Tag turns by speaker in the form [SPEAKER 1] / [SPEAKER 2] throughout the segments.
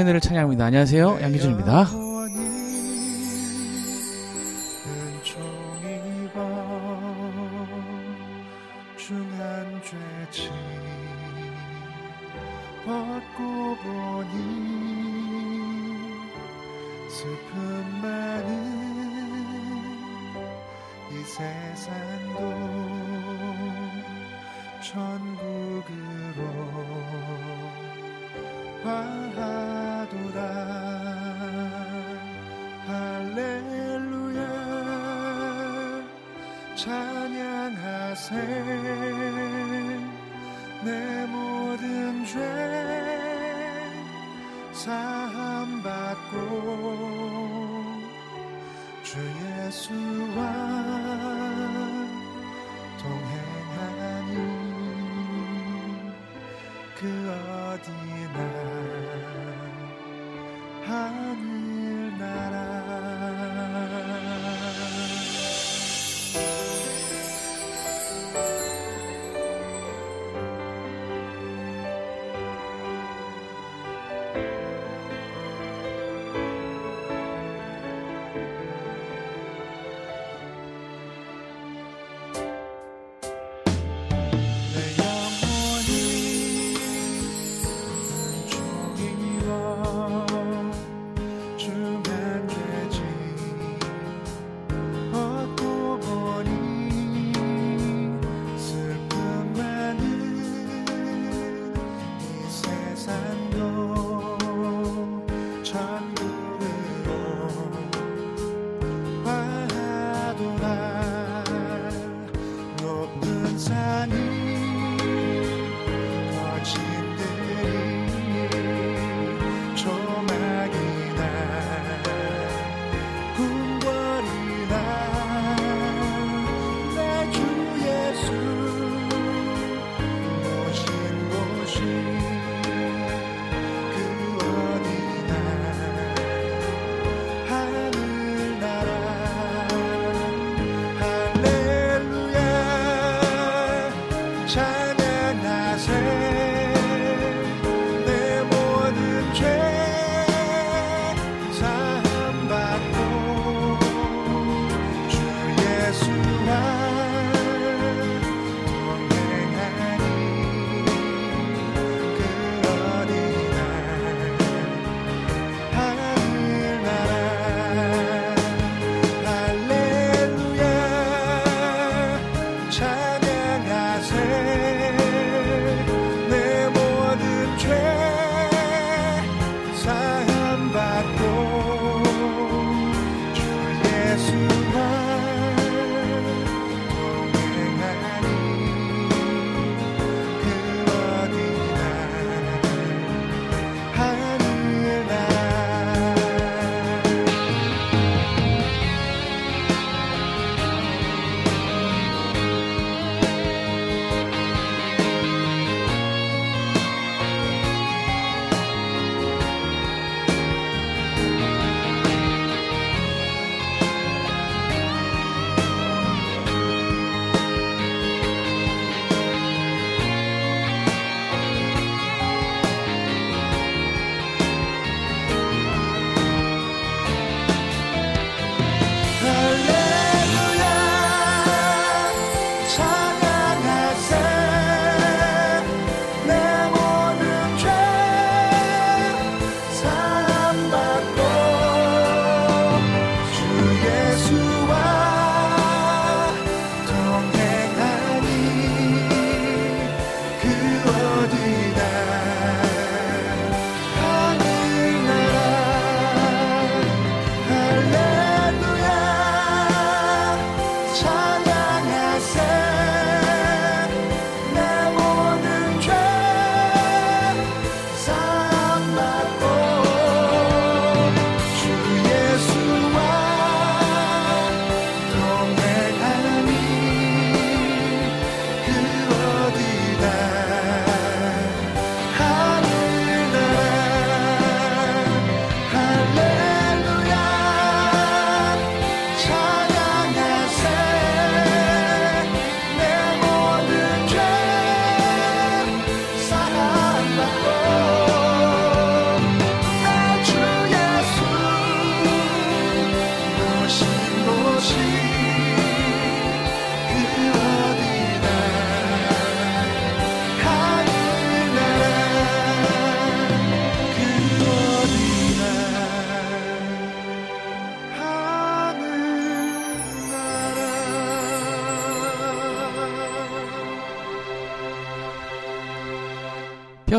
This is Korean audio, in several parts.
[SPEAKER 1] 은혜를 찬양합니다. 안녕하세요. 양기준입니다.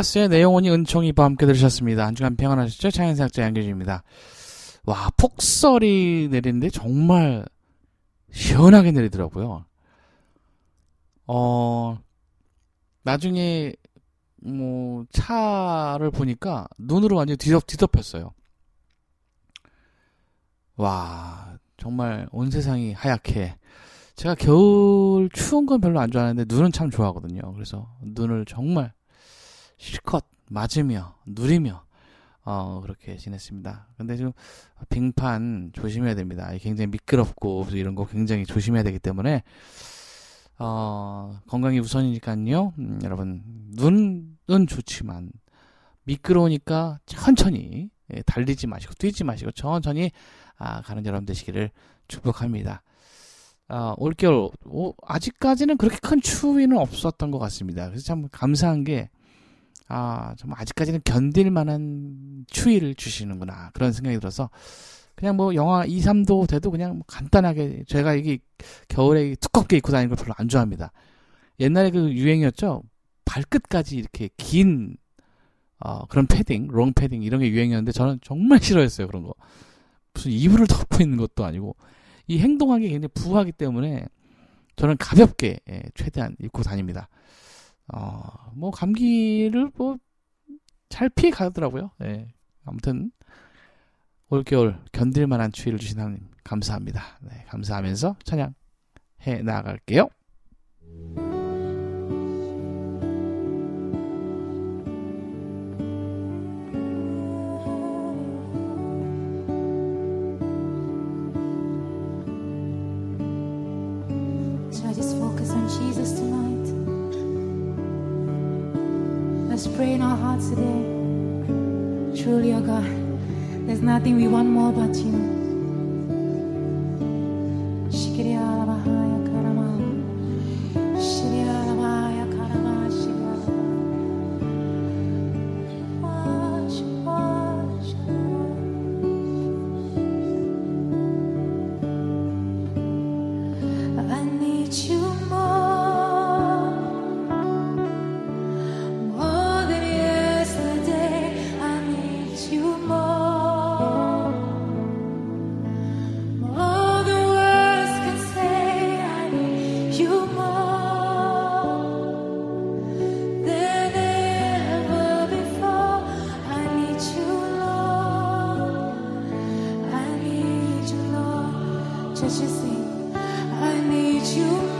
[SPEAKER 2] 피어스의 내용원이 은총이와 함께 들으셨습니다. 한 주간 평안하셨죠? 차연사학자 양규주입니다. 와, 폭설이 내리는데 정말 시원하게 내리더라고요. 어, 나중에, 뭐, 차를 보니까 눈으로 완전히 뒤덮, 뒤덮였어요. 와, 정말 온 세상이 하얗게. 제가 겨울 추운 건 별로 안 좋아하는데 눈은 참 좋아하거든요. 그래서 눈을 정말 실컷 맞으며 누리며 어 그렇게 지냈습니다. 근데 지금 빙판 조심해야 됩니다. 굉장히 미끄럽고 이런 거 굉장히 조심해야 되기 때문에 어 건강이 우선이니까요. 음, 여러분 눈은 좋지만 미끄러우니까 천천히 예, 달리지 마시고 뛰지 마시고 천천히 아, 가는 여러분 되시기를 축복합니다. 아, 올겨울 오, 아직까지는 그렇게 큰 추위는 없었던 것 같습니다. 그래서 참 감사한 게 아, 정말 아직까지는 견딜 만한 추위를 주시는구나. 그런 생각이 들어서 그냥 뭐 영하 2, 3도 돼도 그냥 뭐 간단하게 제가 이게 겨울에 두껍게 입고 다니는 걸 별로 안 좋아합니다. 옛날에 그 유행이었죠. 발끝까지 이렇게 긴 어, 그런 패딩, 롱 패딩 이런 게 유행이었는데 저는 정말 싫어했어요. 그런 거. 무슨 이불을 덮고 있는 것도 아니고 이 행동하기 굉장히 부하기 때문에 저는 가볍게 예, 최대한 입고 다닙니다. 어, 뭐 감기를 뭐 잘 피해 가더라고요. 예. 아무튼 올겨울 견딜 만한 추위를 주신 하나님 감사합니다. 네, 감사하면서 찬양 해 나갈게요.
[SPEAKER 3] Today. Truly, oh God, there's nothing we want more but you. Just you sing. I need you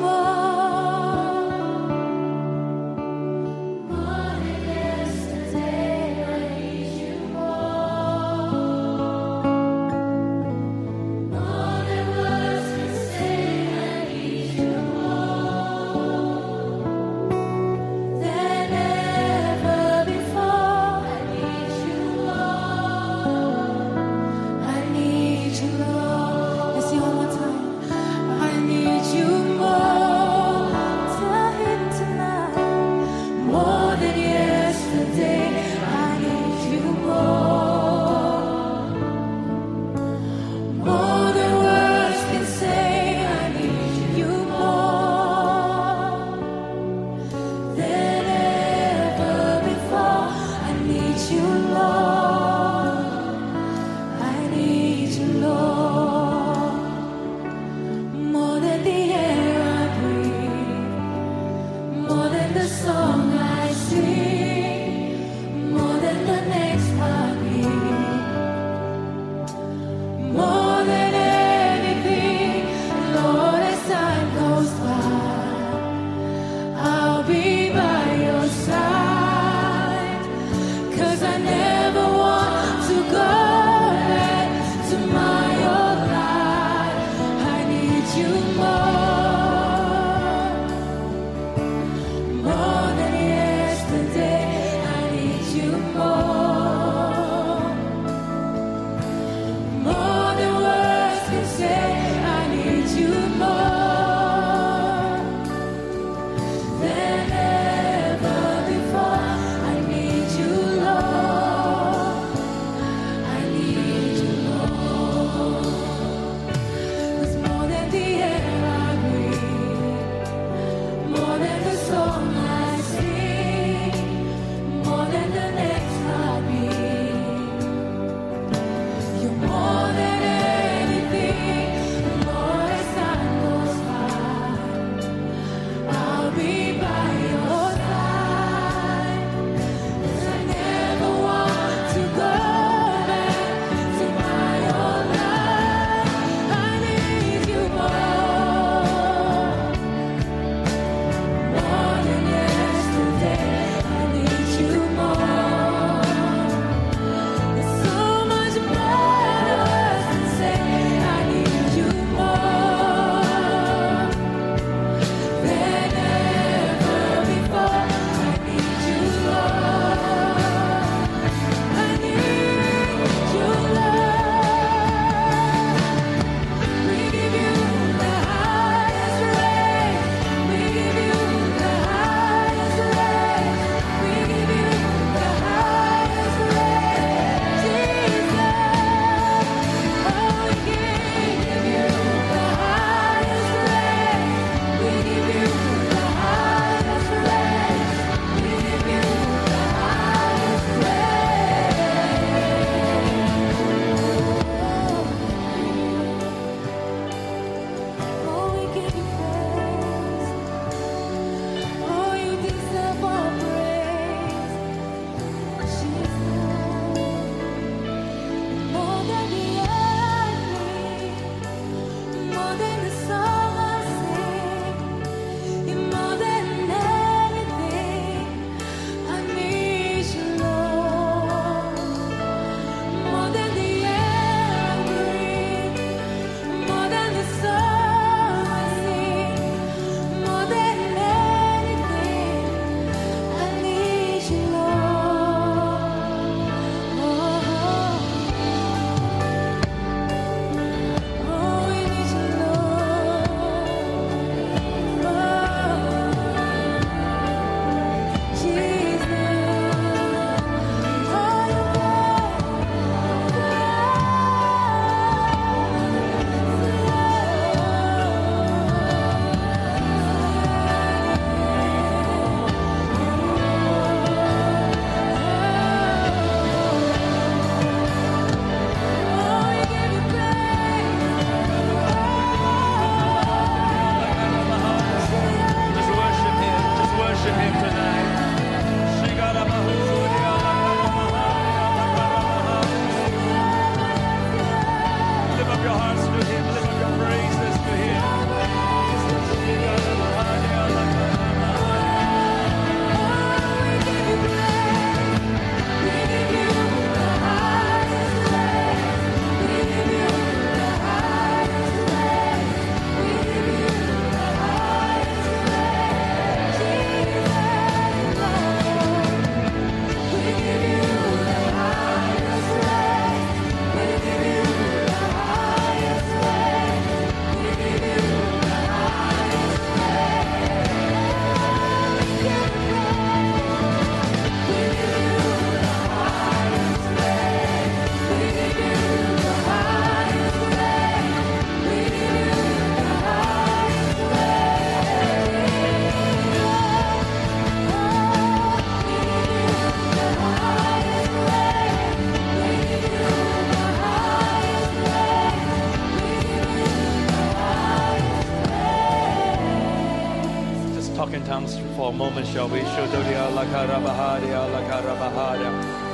[SPEAKER 4] a moment, shall we?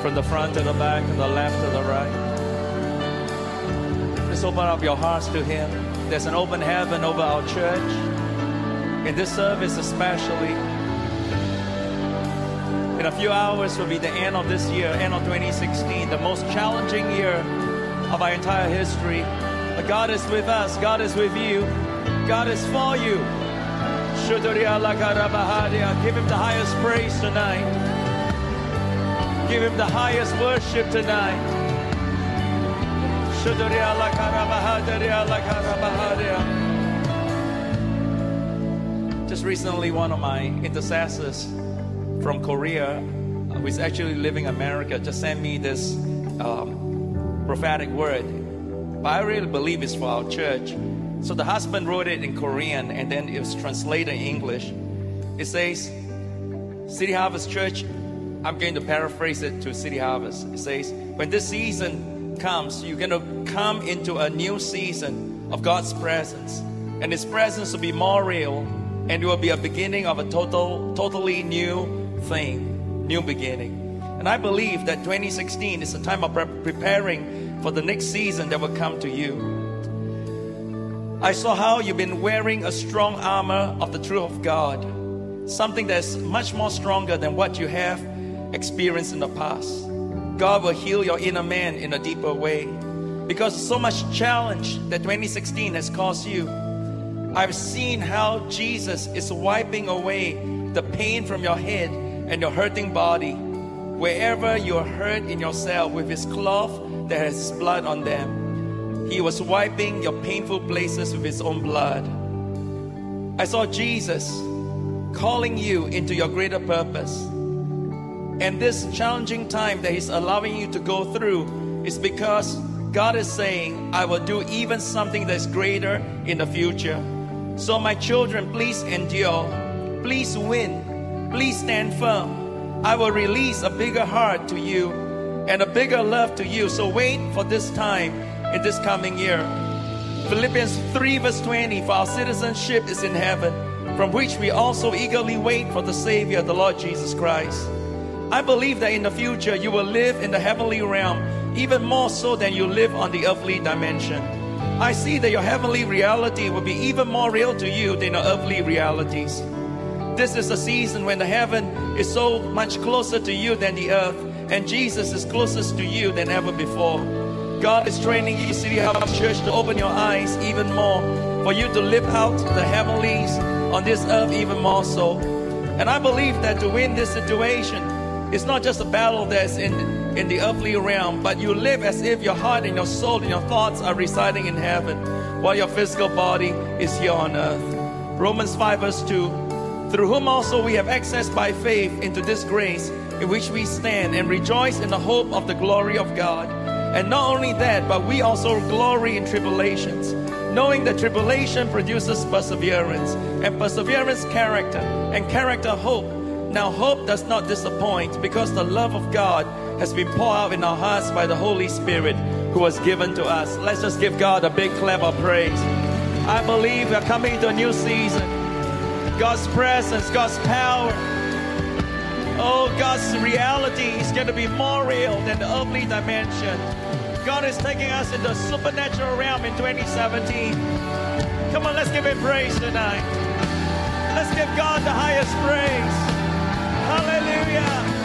[SPEAKER 4] From the front to the back, to the left to the right. Just open up your hearts to Him. There's an open heaven over our church. In this service, especially. In a few hours will be the end of this year, end of 2016, the most challenging year of our entire history. But God is with us, God is with you, God is for you. Give Him the highest praise tonight. Give Him the highest worship tonight. Just recently, one of my intercessors from Korea, who is actually living in America, just sent me this um, prophetic word. But I really believe it's for our church. So the husband wrote it in Korean and then it was translated in English. It says, City Harvest Church, I'm going to paraphrase it to City Harvest. It says, when this season comes, you're going to come into a new season of God's presence. And His presence will be more real and it will be a beginning of a total, totally new thing, new beginning. And I believe that 2016 is a time of pre- preparing for the next season that will come to you. I saw how you've been wearing a strong armor of the truth of God, something that's much more stronger than what you have experienced in the past. God will heal your inner man in a deeper way because so much challenge that 2016 has caused you. I've seen how Jesus is wiping away the pain from your head and your hurting body. Wherever you're hurt in yourself with his cloth that has blood on them, he was wiping your painful places with his own blood. I saw Jesus calling you into your greater purpose. And this challenging time that he's allowing you to go through is because God is saying, I will do even something that's greater in the future. So, my children, please endure. Please win. Please stand firm. I will release a bigger heart to you and a bigger love to you. So, wait for this time in this coming year. Philippians 3, verse 20 For our citizenship is in heaven, from which we also eagerly wait for the Savior, the Lord Jesus Christ. I believe that in the future you will live in the heavenly realm even more so than you live on the earthly dimension. I see that your heavenly reality will be even more real to you than your earthly realities. This is a season when the heaven is so much closer to you than the earth, and Jesus is closest to you than ever before. God is training you, City Harvest Church, to open your eyes even more, for you to live out the heavenlies on this earth even more so. And I believe that to win this situation, it's not just a battle that's in, in the earthly realm, but you live as if your heart and your soul and your thoughts are residing in heaven, while your physical body is here on earth. Romans 5, verse 2 Through whom also we have access by faith into this grace in which we stand and rejoice in the hope of the glory of God. And not only that, but we also glory in tribulations, knowing that tribulation produces perseverance, and perseverance, character, and character, hope. Now, hope does not disappoint because the love of God has been poured out in our hearts by the Holy Spirit who was given to us. Let's just give God a big clap of praise. I believe we're coming to a new season. God's presence, God's power. Oh, God's reality is going to be more real than the earthly dimension. God is taking us into the supernatural realm in 2017. Come on, let's give Him praise tonight. Let's give God the highest praise. Hallelujah.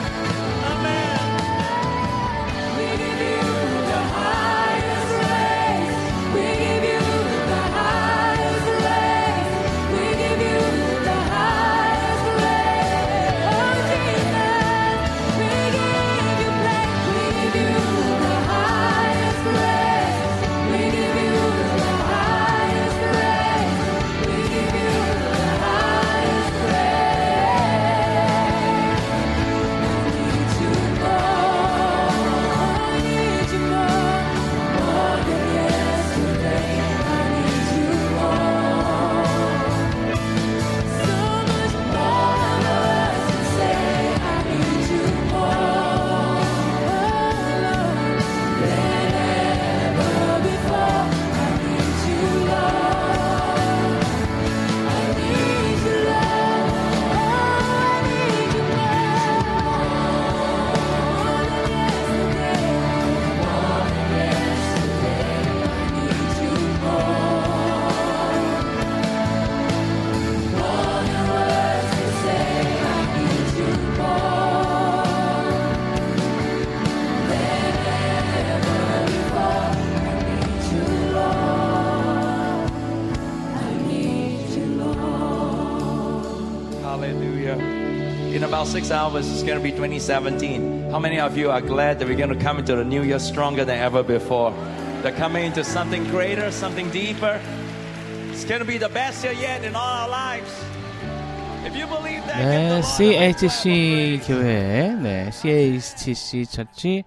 [SPEAKER 4] six hours, it's going to be 2017. How many of you are glad that we're going to come into the new year stronger than ever before? They're coming into something greater, something deeper. It's going to be the best year yet in all our lives. If you believe that,
[SPEAKER 5] 네,
[SPEAKER 4] give the Lord a
[SPEAKER 5] CHC 교회, 네, CHC 처치,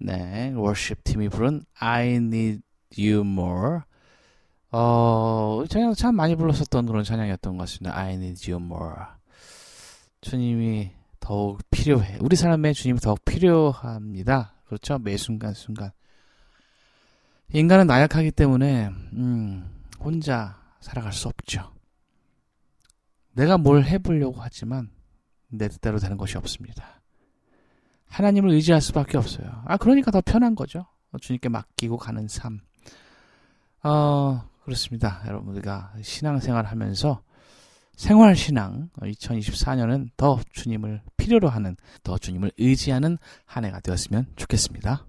[SPEAKER 5] 네, 워십 팀이 부른 I Need You More. 어, 찬양 참 많이 불렀었던 그런 찬양이었던 것 같습니다. I Need You More. 주님이 더욱 필요해. 우리 삶에 주님이 더욱 필요합니다. 그렇죠? 매 순간 순간. 인간은 나약하기 때문에, 음, 혼자 살아갈 수 없죠. 내가 뭘 해보려고 하지만 내 뜻대로 되는 것이 없습니다. 하나님을 의지할 수밖에 없어요. 아, 그러니까 더 편한 거죠. 주님께 맡기고 가는 삶. 어, 그렇습니다. 여러분, 우리가 신앙생활 하면서 생활신앙 2024년은 더 주님을 필요로 하는, 더 주님을 의지하는 한 해가 되었으면 좋겠습니다.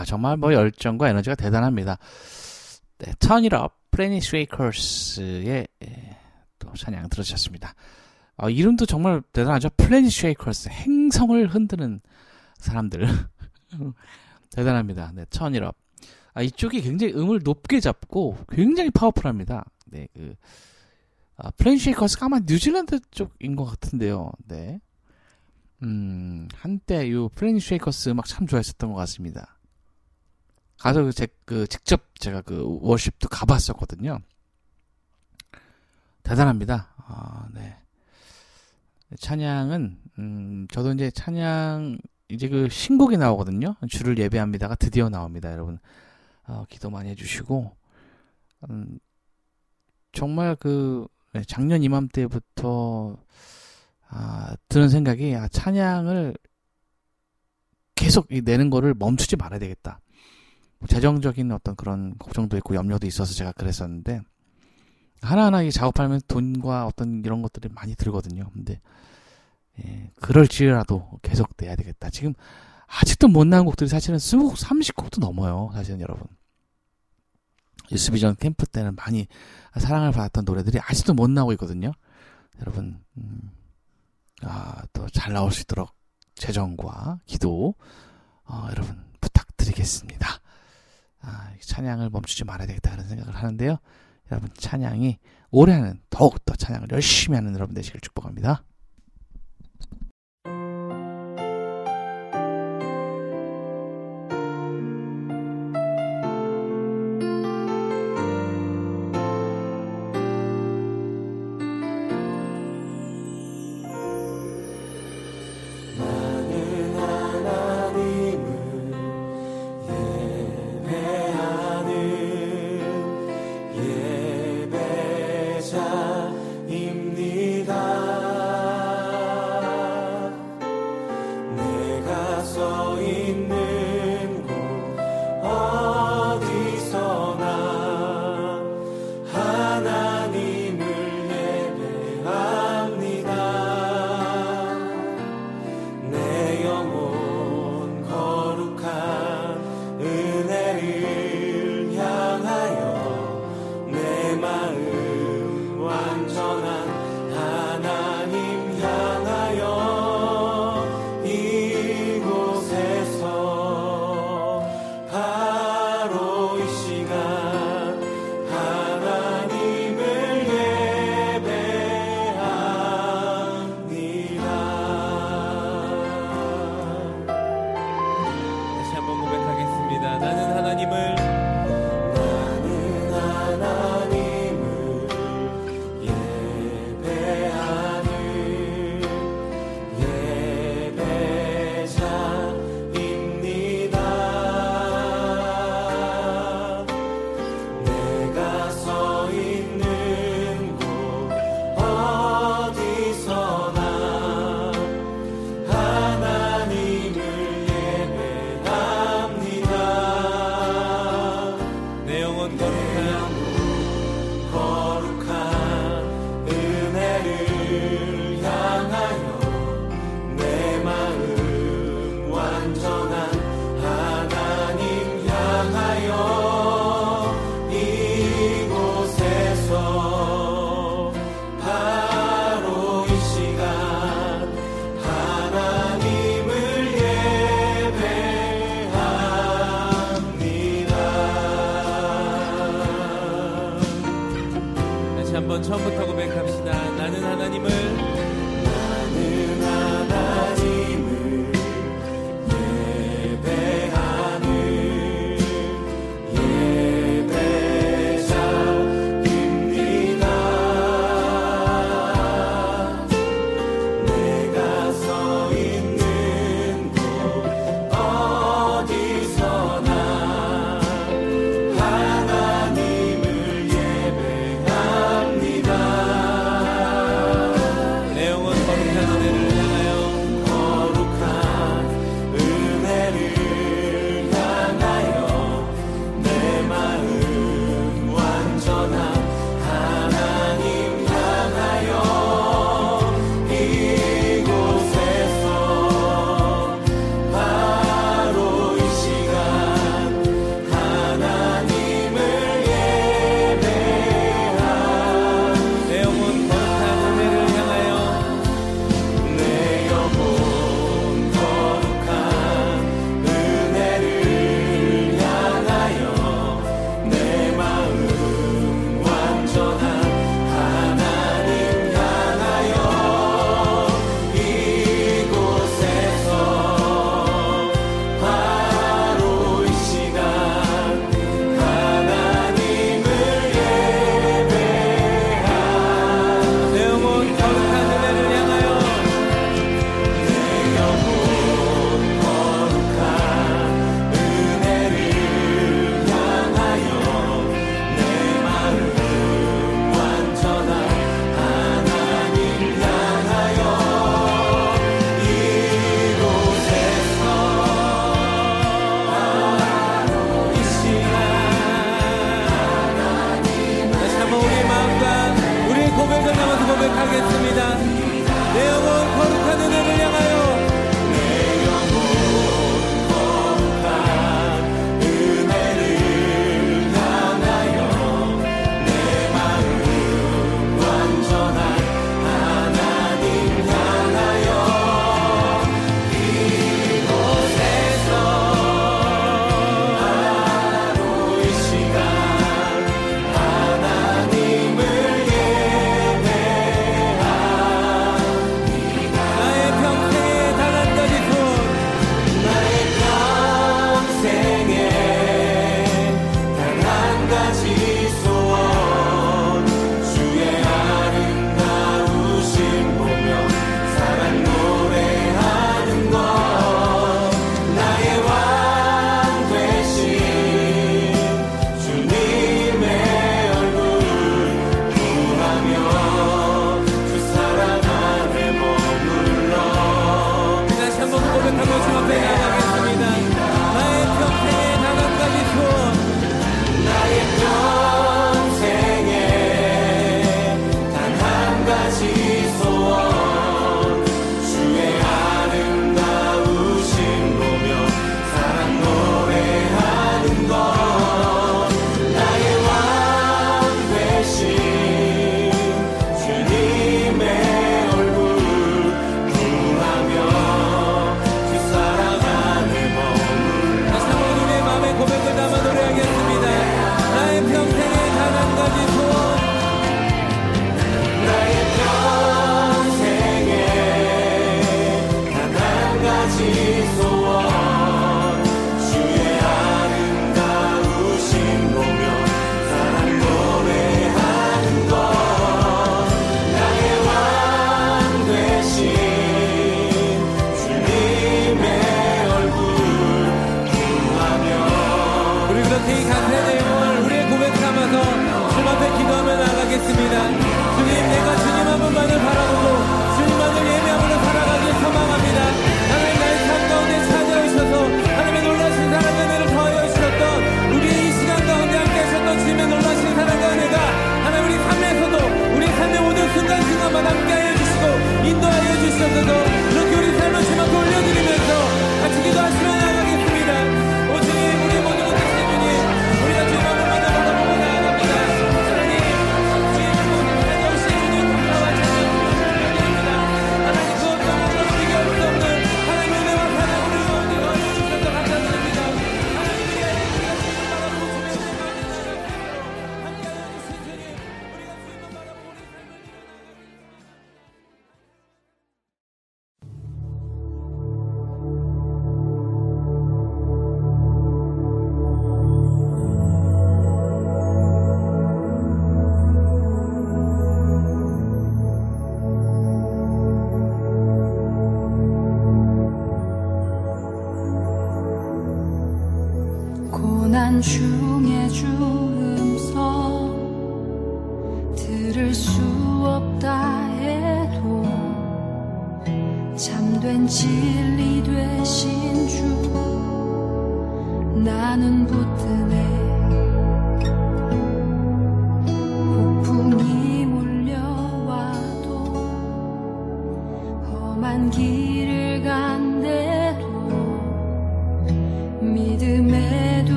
[SPEAKER 5] 와, 정말 뭐 열정과 에너지가 대단합니다. 네, Turn It Up, Planetshakers의 예, 또 찬양 들으셨습니다. 어, 이름도 정말 대단하죠. Planetshakers 행성을 흔드는 사람들 대단합니다. 네, Turn It Up. 아, 이쪽이 굉장히 음을 높게 잡고 굉장히 powerful합니다. 네, 그 아, Planetshakers가 아마 뉴질랜드 쪽인 것 같은데요. 네. 음, 한때 요 Planetshakers 음악 참 좋아했었던 것 같습니다. 가서 그, 제, 그, 직접 제가 그 worship도 가봤었거든요. 대단합니다. 아, 네. 찬양은, 음, 저도 이제 찬양, 이제 그 신곡이 나오거든요. 주를 예배합니다가 드디어 나옵니다. 여러분, 어, 기도 많이 해주시고, 음, 정말 그, 네, 작년 이맘때부터, 아, 드는 생각이, 아, 찬양을 계속 이 내는 거를 멈추지 말아야 되겠다. 뭐 재정적인 어떤 그런 걱정도 있고 염려도 있어서 제가 그랬었는데, 하나하나 이 작업하면 돈과 어떤 이런 것들이 많이 들거든요. 근데, 예, 그럴지라도 계속 내야 되겠다. 지금, 아직도 못 나온 곡들이 사실은 20곡, 30곡도 넘어요. 사실은 여러분. 유스비전 캠프 때는 많이 사랑을 받았던 노래들이 아직도 못 나오고 있거든요. 여러분, 음, 아, 또 잘 나올 수 있도록 재정과 기도, 어, 여러분, 부탁드리겠습니다. 아, 이 찬양을 멈추지 말아야 되겠다 그런 생각을 하는데요. 여러분, 찬양이 올해는 더욱더 찬양을 열심히 하는 여러분 되시길 축복합니다.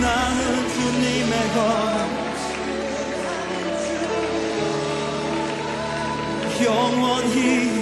[SPEAKER 6] 나는
[SPEAKER 3] 주님의 것. 영원히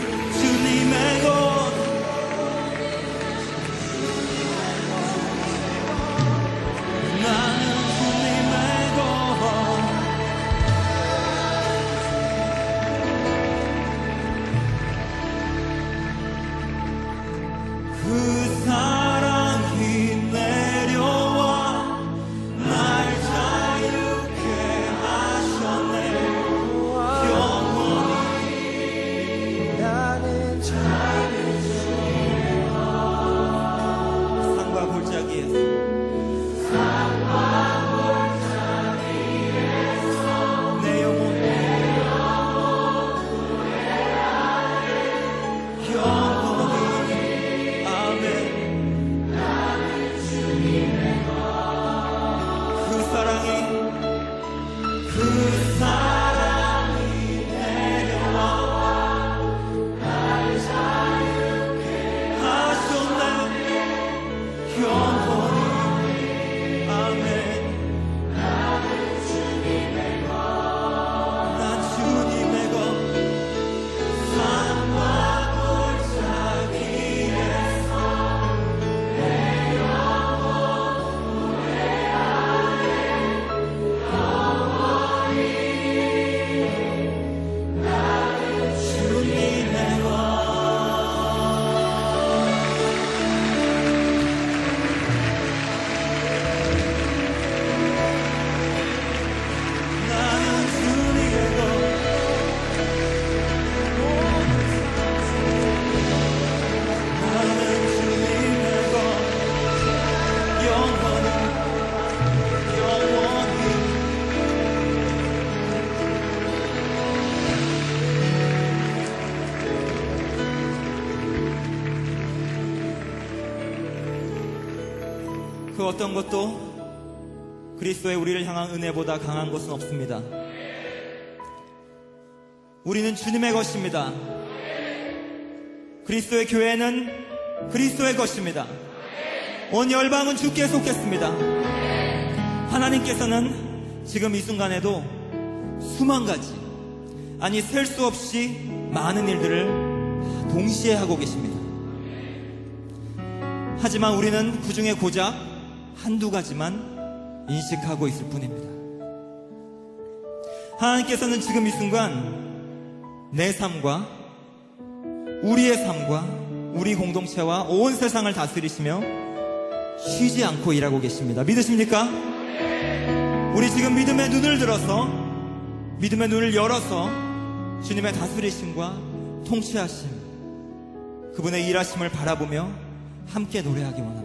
[SPEAKER 6] 어떤 것도 그리스도의 우리를 향한 은혜보다 강한 것은 없습니다. 우리는 주님의 것입니다. 그리스도의 교회는 그리스도의 것입니다. 온 열방은 주께 속했습니다. 하나님께서는 지금 이 순간에도 수만 가지, 아니 셀 수 없이 많은 일들을 동시에 하고 계십니다. 하지만 우리는 그 중에 고작 한두 가지만 인식하고 있을 뿐입니다. 하나님께서는 지금 이 순간 내 삶과 우리의 삶과 우리 공동체와 온 세상을 다스리시며 쉬지 않고 일하고 계십니다. 믿으십니까? 우리 지금 믿음의 눈을 들어서 믿음의 눈을 열어서 주님의 다스리심과 통치하심 그분의 일하심을 바라보며 함께 노래하기 원합니다.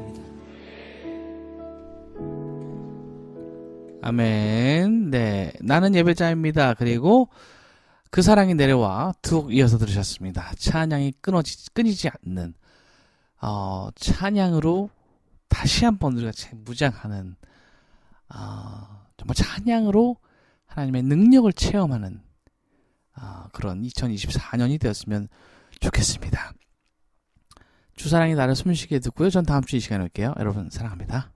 [SPEAKER 5] 아멘. 네. 나는 예배자입니다. 그리고 그 사랑이 내려와 두 곡 이어서 들으셨습니다. 찬양이 끊어지, 끊이지 않는, 어, 찬양으로 다시 한번 우리가 무장하는, 어, 정말 찬양으로 하나님의 능력을 체험하는, 어, 그런 2024년이 되었으면 좋겠습니다. 주사랑이 나를 숨쉬게 듣고요. 전 다음 주 이 시간에 올게요. 여러분, 사랑합니다.